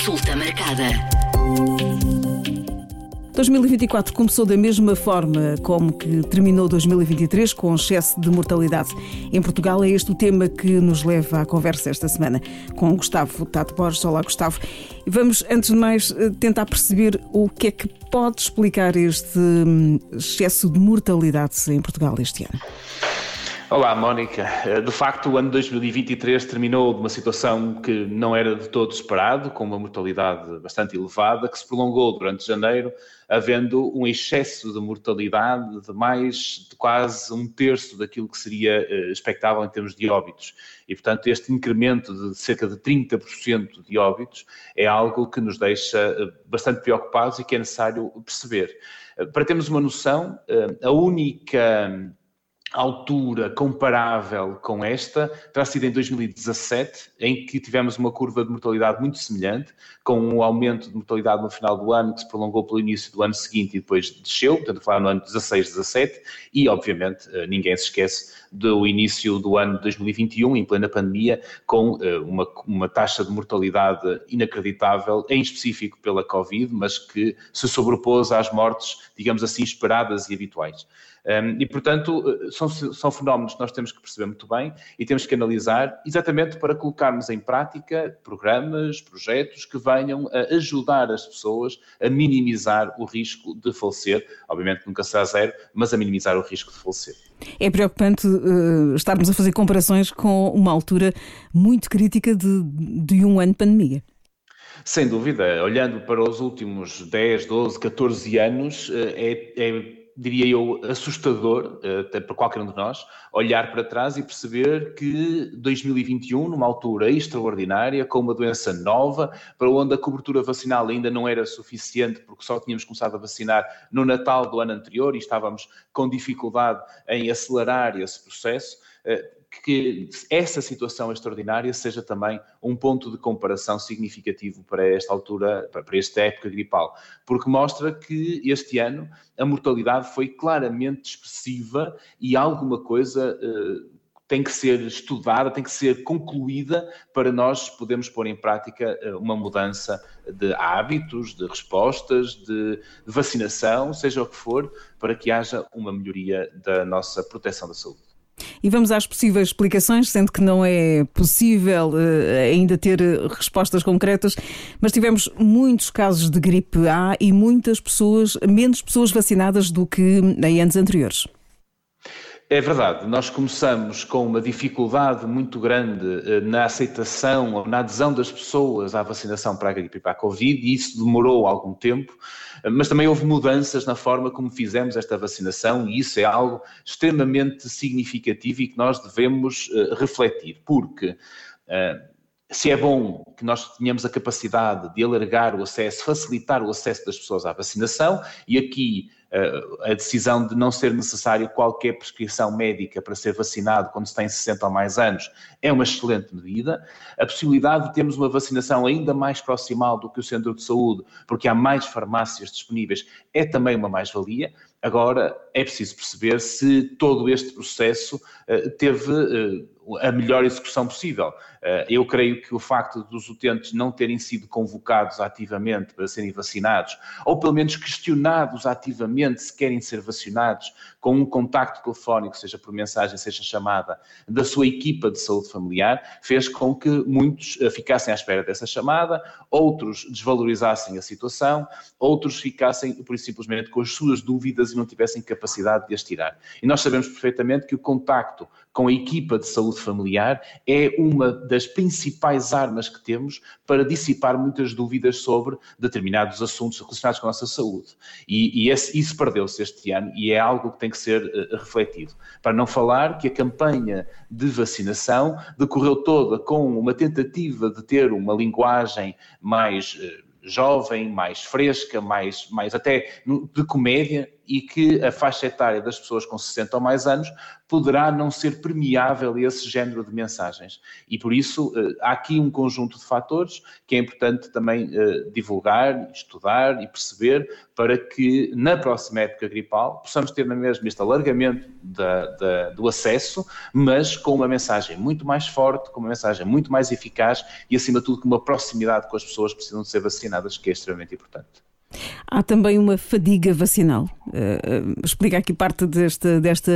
Consulta marcada. 2024 começou da mesma forma como que terminou 2023, com excesso de mortalidade. Em Portugal é este o tema que nos leva à conversa esta semana com Gustavo Tato Borges. Olá, Gustavo. Vamos, antes de mais, tentar perceber o que é que pode explicar este hum, excesso de mortalidade em Portugal este ano. Olá, Mónica. Eh, de facto, o ano 2023 terminou de uma situação que não era de todo esperado, com uma mortalidade bastante elevada, que se prolongou durante janeiro, havendo um excesso de mortalidade de mais de quase um terço daquilo que seria eh, expectável em termos de óbitos. E, portanto, este incremento de cerca de 30% de óbitos é algo que nos deixa eh, bastante preocupados e que é necessário perceber. Para termos uma noção, a única altura comparável com esta terá sido em 2017, em que tivemos uma curva de mortalidade muito semelhante, com um aumento de mortalidade no final do ano que se prolongou pelo início do ano seguinte e depois desceu, portanto, falar no ano 16, 17, e obviamente eh, ninguém se esquece do início do ano 2021, em plena pandemia, com eh, uma, uma taxa de mortalidade inacreditável, em específico pela Covid, mas que se sobrepôs às mortes, digamos assim, esperadas e habituais. Um, e, portanto, eh, são, são fenómenos que nós temos que perceber muito bem e temos que analisar exatamente para colocarmos em prática programas, projetos que venham a ajudar as pessoas a minimizar o risco de falecer. Obviamente nunca será zero, mas a minimizar o risco de falecer. É preocupante uh, estarmos a fazer comparações com uma altura muito crítica de, de um ano de pandemia. Sem dúvida, olhando para os últimos 10, 12, 14 anos, eh, é, é diria eu, assustador eh, até para qualquer um de nós, olhar para trás e perceber que 2021, numa altura extraordinária, com uma doença nova, para onde a cobertura vacinal ainda não era suficiente, porque só tínhamos começado a vacinar no Natal do ano anterior e estávamos com dificuldade em acelerar esse processo eh, que essa situação extraordinária seja também um ponto de comparação significativo para esta altura, para esta época gripal, porque mostra que este ano a mortalidade foi claramente expressiva e alguma coisa uh, tem que ser estudada, tem que ser concluída para nós podermos pôr em prática uh, uma mudança de hábitos, de respostas, de vacinação, seja o que for, para que haja uma melhoria da nossa proteção da saúde. E vamos às possíveis explicações, sendo que não é possível uh, ainda ter eh, respostas concretas, mas tivemos muitos casos de gripe A e muitas pessoas, menos pessoas vacinadas do que em anos anteriores. É verdade, nós começamos com uma dificuldade muito grande eh, na aceitação ou na adesão das pessoas à vacinação para a gripe e para a Covid, e isso demorou algum tempo, eh, mas também houve mudanças na forma como fizemos esta vacinação, e isso é algo extremamente significativo e que nós devemos eh, refletir, porque se é bom que nós tenhamos a capacidade de alargar o acesso, facilitar o acesso das pessoas à vacinação, e aqui a decisão de não ser necessário qualquer prescrição médica para ser vacinado quando se tem 60 ou mais anos é uma excelente medida. A possibilidade de termos uma vacinação ainda mais proximal do que o centro de saúde, porque há mais farmácias disponíveis, é também uma mais-valia. Agora, é preciso perceber se todo este processo uh, teve uh, a melhor execução possível. Uh, eu creio que o facto dos utentes não terem sido convocados ativamente para serem vacinados, ou pelo menos questionados ativamente se querem ser vacinados, com um contacto telefónico, seja por mensagem, seja chamada, da sua equipa de saúde familiar, fez com que muitos ficassem à espera dessa chamada, outros desvalorizassem a situação, outros ficassem, por simplesmente, com as suas dúvidas e não tivessem capacidade de as tirar. E nós sabemos perfeitamente que o contacto com a equipa de saúde familiar é uma das principais armas que temos para dissipar muitas dúvidas sobre determinados assuntos relacionados com a nossa saúde. E, e esse, isso perdeu-se este ano e é algo que tem que ser uh, refletido. Para não falar que a campanha de vacinação decorreu toda com uma tentativa de ter uma linguagem mais. Uh, jovem, mais fresca, mais, mais até de comédia, e que a faixa etária das pessoas com 60 ou mais anos poderá não ser permeável a esse género de mensagens. E por isso eh, há aqui um conjunto de fatores que é importante também eh, divulgar, estudar e perceber para que na próxima época gripal possamos ter na mesma este alargamento da, da, do acesso, mas com uma mensagem muito mais forte, com uma mensagem muito mais eficaz e, acima de tudo, com uma proximidade com as pessoas que precisam de ser vacinadas, que é extremamente importante. Há também uma fadiga vacinal. Uh, explica aqui parte desta, desta,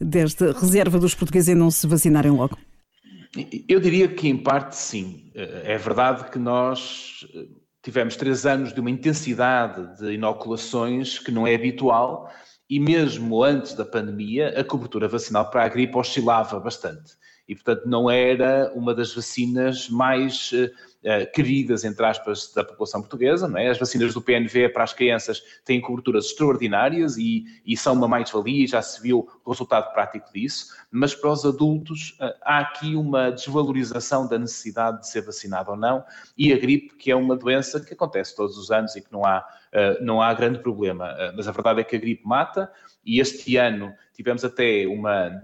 desta reserva dos portugueses em não se vacinarem logo. Eu diria que, em parte, sim. É verdade que nós tivemos três anos de uma intensidade de inoculações que não é habitual e mesmo antes da pandemia a cobertura vacinal para a gripe oscilava bastante e, portanto, não era uma das vacinas mais uh, queridas, entre aspas, da população portuguesa. Não é? As vacinas do PNV para as crianças têm coberturas extraordinárias e, e são uma mais-valia, já se viu o resultado prático disso, mas para os adultos uh, há aqui uma desvalorização da necessidade de ser vacinado ou não, e a gripe, que é uma doença que acontece todos os anos e que não há, uh, não há grande problema. mas a verdade é que a gripe mata, e este ano tivemos até uma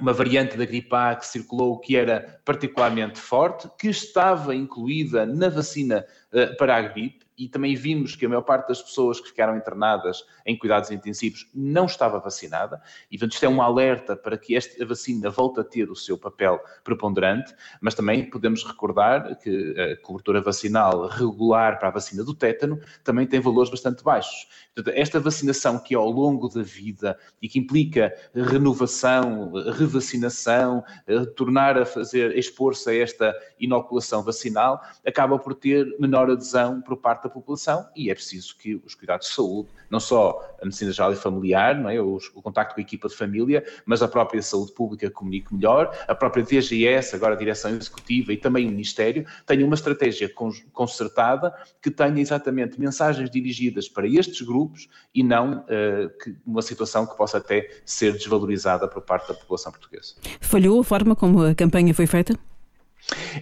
uma variante da gripe A que circulou que era particularmente forte, que estava incluída na vacina uh, para a gripe, e também vimos que a maior parte das pessoas que ficaram internadas em cuidados intensivos não estava vacinada, e portanto isto é um alerta para que esta vacina volte a ter o seu papel preponderante, mas também podemos recordar que a cobertura vacinal regular para a vacina do tétano também tem valores bastante baixos. Portanto, esta vacinação que é ao longo da vida e que implica renovação, revacinação, tornar a fazer, expor-se a esta inoculação vacinal, acaba por ter menor adesão por parte da população e é preciso que os cuidados de saúde, não só a medicina geral e familiar, não é? o, o contacto com a equipa de família, mas a própria saúde pública comunique melhor, a própria DGS, agora a Direção Executiva e também o Ministério, tenham uma estratégia concertada que tenha exatamente mensagens dirigidas para estes grupos e não uh, que, uma situação que possa até ser desvalorizada por parte da população portuguesa. Falhou a forma como a campanha foi feita?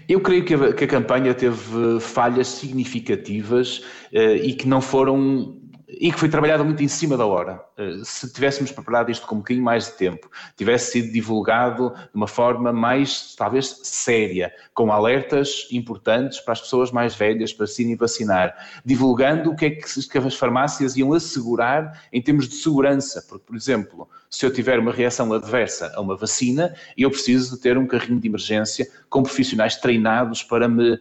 Eu creio que a, que a, campanha teve falhas significativas uh, e que não foram e que foi trabalhada muito em cima da hora. Eh, se tivéssemos preparado isto com um bocadinho mais de tempo, tivesse sido divulgado de uma forma mais, talvez, séria, com alertas importantes para as pessoas mais velhas para se irem vacinar, divulgando o que é que as farmácias iam assegurar em termos de segurança, porque, por exemplo, se eu tiver uma reação adversa a uma vacina, eu preciso de ter um carrinho de emergência com profissionais treinados para me uh,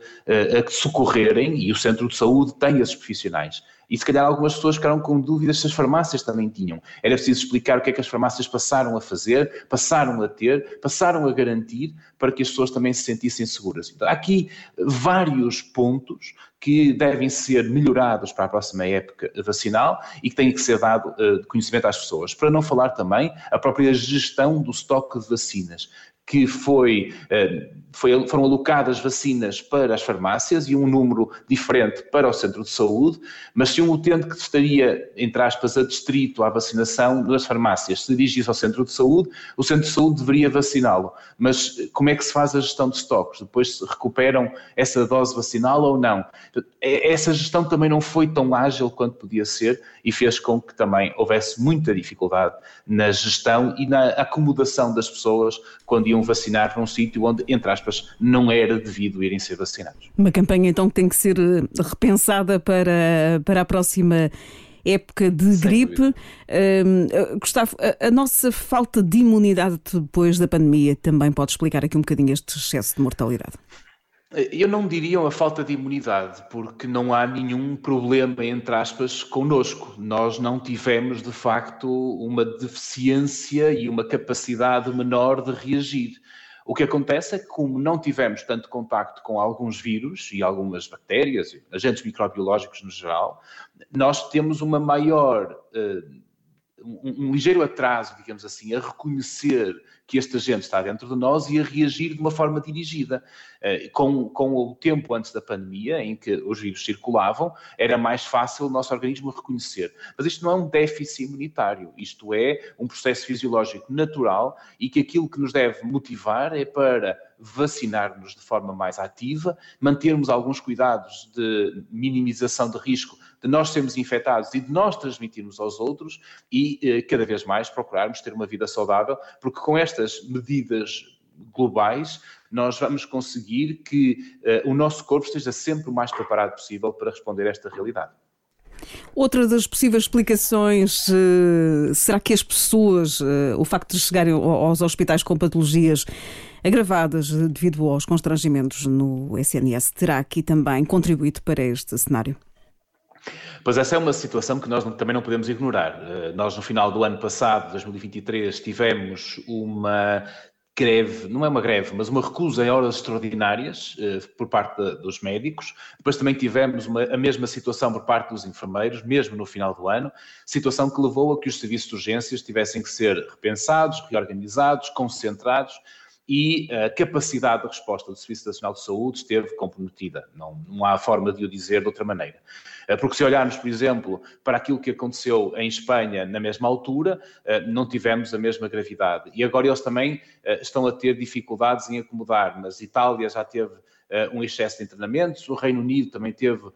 socorrerem e o centro de saúde tem esses profissionais. E se calhar algumas pessoas ficaram com dúvidas se as farmácias também tinham. Era preciso explicar o que é que as farmácias passaram a fazer, passaram a ter, passaram a garantir para que as pessoas também se sentissem seguras. Então, há aqui vários pontos que devem ser melhorados para a próxima época vacinal e que têm que ser dado uh, conhecimento às pessoas. Para não falar também a própria gestão do estoque de vacinas que foi, eh, foi, foram alocadas vacinas para as farmácias e um número diferente para o centro de saúde, mas se um utente que estaria, entre aspas, adstrito à vacinação das farmácias se dirigisse ao centro de saúde, o centro de saúde deveria vaciná-lo. Mas como é que se faz a gestão de estoques? Depois se recuperam essa dose vacinal ou não? É, essa gestão também não foi tão ágil quanto podia ser e fez com que também houvesse muita dificuldade na gestão e na acomodação das pessoas quando iam vacinar num sítio onde, entre aspas, não era devido irem ser vacinados. Uma campanha então que tem que ser eh, repensada para, para a próxima época de Sem gripe. Uh, Gustavo, a, a, nossa falta de imunidade depois da pandemia também pode explicar aqui um bocadinho este excesso de mortalidade. Eu não diria a falta de imunidade, porque não há nenhum problema, entre aspas, connosco. Nós não tivemos, de facto, uma deficiência e uma capacidade menor de reagir. O que acontece é que, como não tivemos tanto contacto com alguns vírus e algumas bactérias, agentes microbiológicos no geral, nós temos uma maior. Uh, um, um, ligeiro atraso, digamos assim, a reconhecer que este agente está dentro de nós e a reagir de uma forma dirigida. Eh, com, com o tempo antes da pandemia, em que os vírus circulavam, era mais fácil o nosso organismo reconhecer. Mas isto não é um déficit imunitário, isto é um processo fisiológico natural e que aquilo que nos deve motivar é para vacinar-nos de forma mais ativa, mantermos alguns cuidados de minimização de risco de nós sermos infectados e de nós transmitirmos aos outros e eh, cada vez mais procurarmos ter uma vida saudável, porque com estas medidas globais nós vamos conseguir que uh, o nosso corpo esteja sempre o mais preparado possível para responder a esta realidade. Outra das possíveis explicações, uh, será que as pessoas, uh, o facto de chegarem aos hospitais com patologias agravadas devido aos constrangimentos no SNS, terá aqui também contribuído para este cenário? Pois essa é uma situação que nós também não podemos ignorar. Nós, no final do ano passado, 2023, tivemos uma greve, não é uma greve, mas uma recusa em horas extraordinárias eh, por parte de, dos médicos. Depois também tivemos uma, a mesma situação por parte dos enfermeiros, mesmo no final do ano, situação que levou a que os serviços de urgências tivessem que ser repensados, reorganizados, concentrados e a capacidade de resposta do Serviço Nacional de Saúde esteve comprometida. Não, não há forma de o dizer de outra maneira. Eh, porque se olharmos, por exemplo, para aquilo que aconteceu em Espanha na mesma altura, eh, não tivemos a mesma gravidade. E agora eles também eh, estão a ter dificuldades em acomodar, mas Itália já teve um excesso de internamentos. O Reino Unido também teve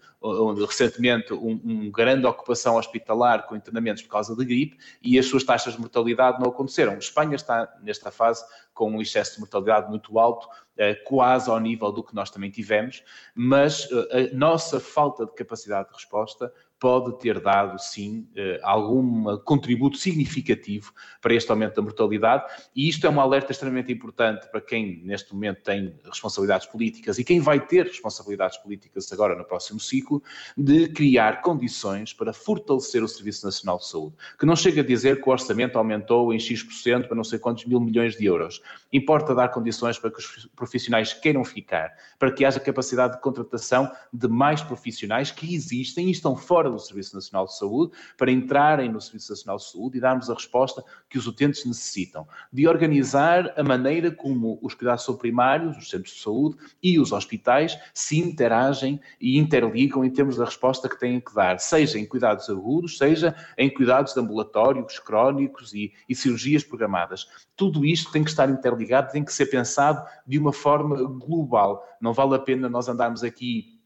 recentemente um, um, grande ocupação hospitalar com internamentos por causa de gripe e as suas taxas de mortalidade não aconteceram. A Espanha está nesta fase com um excesso de mortalidade muito alto, eh, quase ao nível do que nós também tivemos, mas eh, a nossa falta de capacidade de resposta pode ter dado, sim, eh, algum contributo significativo para este aumento da mortalidade, e isto é um alerta extremamente importante para quem neste momento tem responsabilidades políticas e quem vai ter responsabilidades políticas agora no próximo ciclo, de criar condições para fortalecer o Serviço Nacional de Saúde, que não chega a dizer que o orçamento aumentou em X% para não sei quantos mil milhões de euros. Importa dar condições para que os profissionais queiram ficar, para que haja capacidade de contratação de mais profissionais que existem e estão fora fora do Serviço Nacional de Saúde para entrarem no Serviço Nacional de Saúde e darmos a resposta que os utentes necessitam, de organizar a maneira como os cuidados primários, os centros de saúde e os hospitais se interagem e interligam em termos da resposta que têm que dar, seja em cuidados agudos, seja em cuidados ambulatórios, crónicos e, e cirurgias programadas. Tudo isto tem que estar interligado, tem que ser pensado de uma forma global. Não vale a pena nós andarmos aqui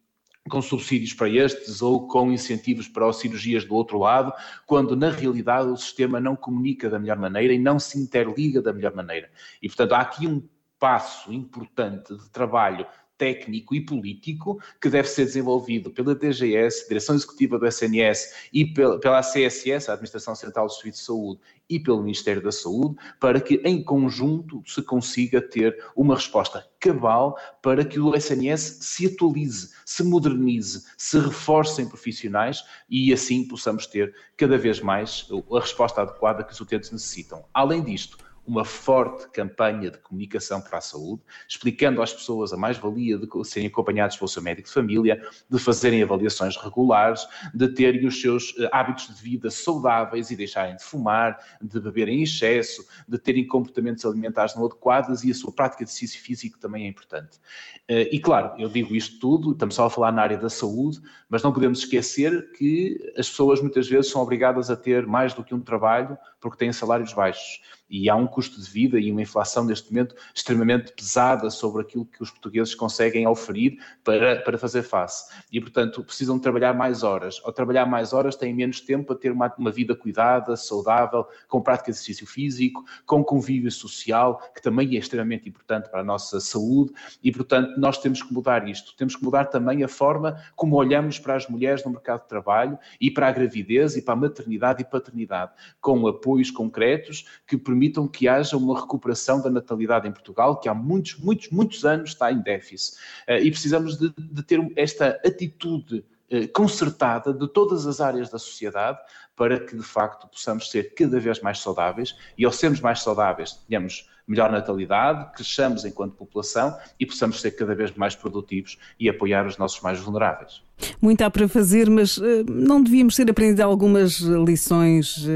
com subsídios para estes ou com incentivos para as cirurgias do outro lado, quando na realidade o sistema não comunica da melhor maneira e não se interliga da melhor maneira. E portanto há aqui um passo importante de trabalho técnico e político que deve ser desenvolvido pela DGS, Direção Executiva do SNS e pela, CSS, a Administração Central do Serviço de Saúde, e pelo Ministério da Saúde, para que em conjunto se consiga ter uma resposta cabal para que o SNS se atualize, se modernize, se reforce em profissionais e assim possamos ter cada vez mais a resposta adequada que os utentes necessitam. Além disto, uma forte campanha de comunicação para a saúde, explicando às pessoas a mais-valia de serem acompanhados pelo seu médico de família, de fazerem avaliações regulares, de terem os seus eh, hábitos de vida saudáveis e deixarem de fumar, de beberem em excesso, de terem comportamentos alimentares não adequados e a sua prática de exercício físico também é importante. Eh, e claro, eu digo isto tudo, estamos só a falar na área da saúde, mas não podemos esquecer que as pessoas muitas vezes são obrigadas a ter mais do que um trabalho porque têm salários baixos e há um custo de vida e uma inflação neste momento extremamente pesada sobre aquilo que os portugueses conseguem oferir para, para fazer face. E, portanto, precisam trabalhar mais horas. Ao trabalhar mais horas, têm menos tempo para ter uma, uma vida cuidada, saudável, com prática de exercício físico, com convívio social, que também é extremamente importante para a nossa saúde. E, portanto, nós temos que mudar isto. Temos que mudar também a forma como olhamos para as mulheres no mercado de trabalho e para a gravidez e para a maternidade e paternidade, com apoios concretos que permitam que haja uma recuperação da natalidade em Portugal, que há muitos, muitos, muitos anos está em déficit. Eh, e precisamos de, de ter esta atitude eh, concertada de todas as áreas da sociedade para que de facto possamos ser cada vez mais saudáveis e ao sermos mais saudáveis tenhamos melhor natalidade, cresçamos enquanto população e possamos ser cada vez mais produtivos e apoiar os nossos mais vulneráveis. Muito há para fazer, mas uh, não devíamos ter aprendido algumas lições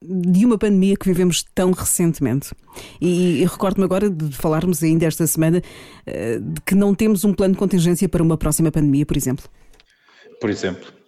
de uma pandemia que vivemos tão recentemente. E, e recordo-me agora de falarmos ainda esta semana uh, de que não temos um plano de contingência para uma próxima pandemia, por exemplo. Por exemplo, eh,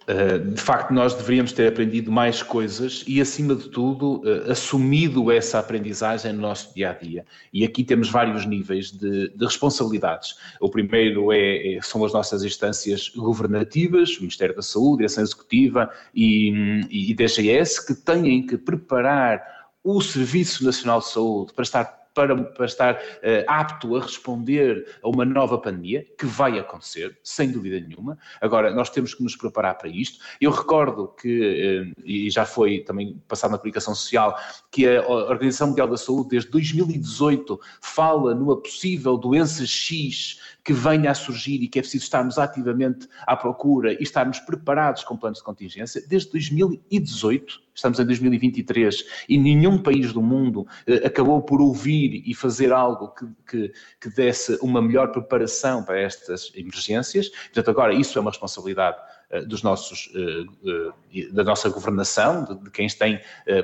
de facto, nós deveríamos ter aprendido mais coisas e, acima de tudo, eh, assumido essa aprendizagem no nosso dia a dia. E aqui temos vários níveis de, de responsabilidades. O primeiro é, é, são as nossas instâncias governativas, o Ministério da Saúde, a Direção Executiva e, e DGS, que têm que preparar o Serviço Nacional de Saúde para estar para, para estar uh, apto a responder a uma nova pandemia, que vai acontecer, sem dúvida nenhuma. Agora, nós temos que nos preparar para isto. Eu recordo que, uh, e já foi também passado na comunicação social, que a Organização Mundial da Saúde, desde 2018, fala numa possível doença X que venha a surgir e que é preciso estarmos ativamente à procura e estarmos preparados com planos de contingência. Desde 2018, estamos em 2023 e nenhum país do mundo eh, acabou por ouvir e fazer algo que, que, que, desse uma melhor preparação para estas emergências. Portanto, agora isso é uma responsabilidade dos nossos, eh, da nossa governação, de, quem tem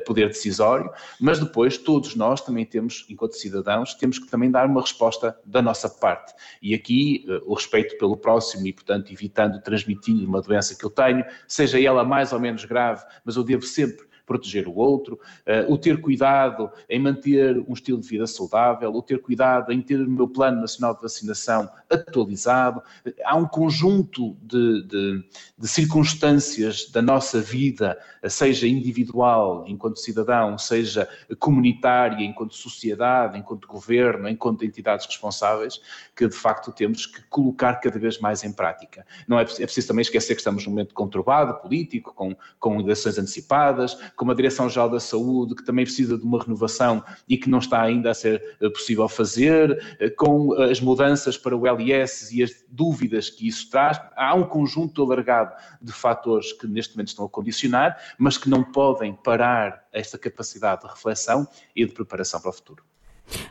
poder decisório, mas depois todos nós também temos, enquanto cidadãos, temos que também dar uma resposta da nossa parte. E aqui o respeito pelo próximo e, portanto, evitando transmitir uma doença que eu tenho, seja ela mais ou menos grave, mas eu devo sempre proteger o outro, uh, o ter cuidado em manter um estilo de vida saudável, o ter cuidado em ter o meu plano nacional de vacinação atualizado. Há um conjunto de, de, de circunstâncias da nossa vida, seja individual, enquanto cidadão, seja comunitária, enquanto sociedade, enquanto governo, enquanto entidades responsáveis, que de facto temos que colocar cada vez mais em prática. Não é, é preciso também esquecer que estamos num momento conturbado, político, com, com eleições antecipadas, com uma Direção-Geral da Saúde que também precisa de uma renovação e que não está ainda a ser eh, possível fazer, eh, com as mudanças para o LIS e as dúvidas que isso traz. Há um conjunto alargado de fatores que neste momento estão a condicionar, mas que não podem parar esta capacidade de reflexão e de preparação para o futuro.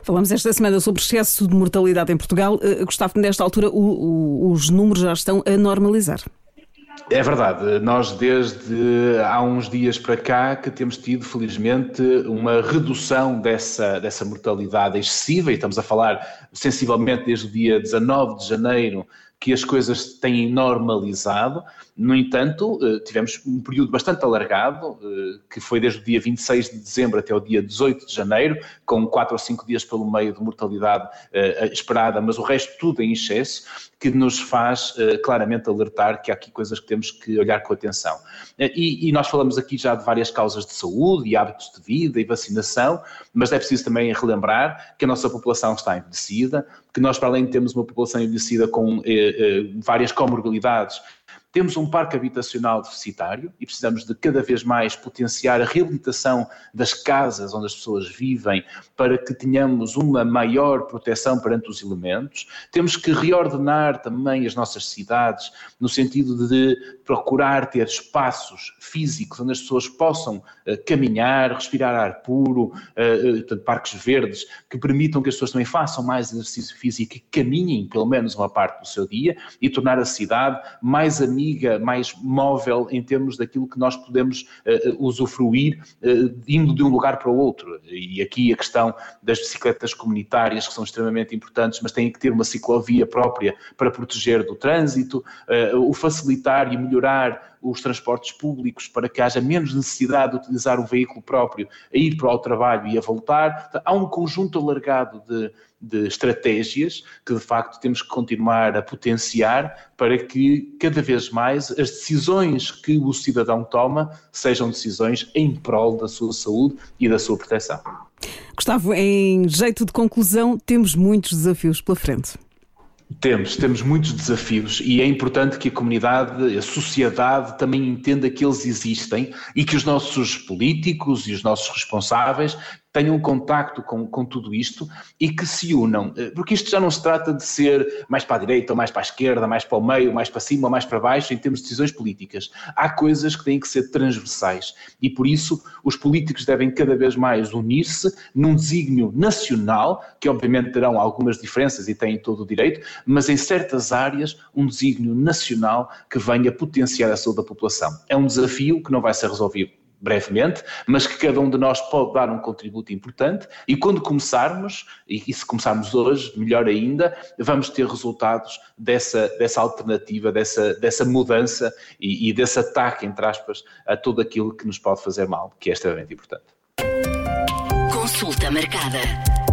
Falamos esta semana sobre excesso de mortalidade em Portugal. Gustavo, nesta altura o, o, os números já estão a normalizar. É verdade, nós desde há uns dias para cá que temos tido, felizmente, uma redução dessa, dessa mortalidade excessiva, e estamos a falar sensivelmente desde o dia 19 de janeiro que as coisas têm normalizado. No entanto, eh, tivemos um período bastante alargado, eh, que foi desde o dia 26 de dezembro até o dia 18 de janeiro, com 4 ou 5 dias pelo meio de mortalidade eh, esperada, mas o resto tudo em excesso, que nos faz claramente alertar que há aqui coisas que temos que olhar com atenção. E, e nós falamos aqui já de várias causas de saúde e hábitos de vida e vacinação, mas é preciso também relembrar que a nossa população está envelhecida, que nós, para além de termos uma população envelhecida com eh, eh, várias comorbilidades, temos um parque habitacional deficitário e precisamos de cada vez mais potenciar a reabilitação das casas onde as pessoas vivem para que tenhamos uma maior proteção perante os elementos. Temos que reordenar também as nossas cidades no sentido de procurar ter espaços físicos onde as pessoas possam uh, caminhar, respirar ar puro, uh, uh, parques verdes que permitam que as pessoas também façam mais exercício físico e caminhem pelo menos uma parte do seu dia e tornar a cidade mais amiga amiga, mais móvel em termos daquilo que nós podemos uh, usufruir uh, indo de um lugar para o outro. E aqui a questão das bicicletas comunitárias, que são extremamente importantes, mas têm que ter uma ciclovia própria para proteger do trânsito, uh, o facilitar e melhorar os transportes públicos para que haja menos necessidade de utilizar o veículo próprio a ir para o trabalho e a voltar. Há um conjunto alargado de, de estratégias que de facto temos que continuar a potenciar para que cada vez mais as decisões que o cidadão toma sejam decisões em prol da sua saúde e da sua proteção. Gustavo, em jeito de conclusão, temos muitos desafios pela frente. Temos, temos muitos desafios e é importante que a comunidade, a sociedade também entenda que eles existem e que os nossos políticos e os nossos responsáveis tenham contacto com, com tudo isto e que se unam, eh, porque isto já não se trata de ser mais para a direita ou mais para a esquerda, mais para o meio, mais para cima ou mais para baixo em termos de decisões políticas. Há coisas que têm que ser transversais e por isso os políticos devem cada vez mais unir-se num desígnio nacional, que obviamente terão algumas diferenças e têm todo o direito, mas em certas áreas um desígnio nacional que venha potenciar a saúde da população. É um desafio que não vai ser resolvido brevemente, mas que cada um de nós pode dar um contributo importante e quando começarmos, e, e se começarmos hoje, melhor ainda, vamos ter resultados dessa, dessa alternativa, dessa, dessa mudança e, e desse ataque, entre aspas, a tudo aquilo que nos pode fazer mal, que é extremamente importante. Consulta marcada.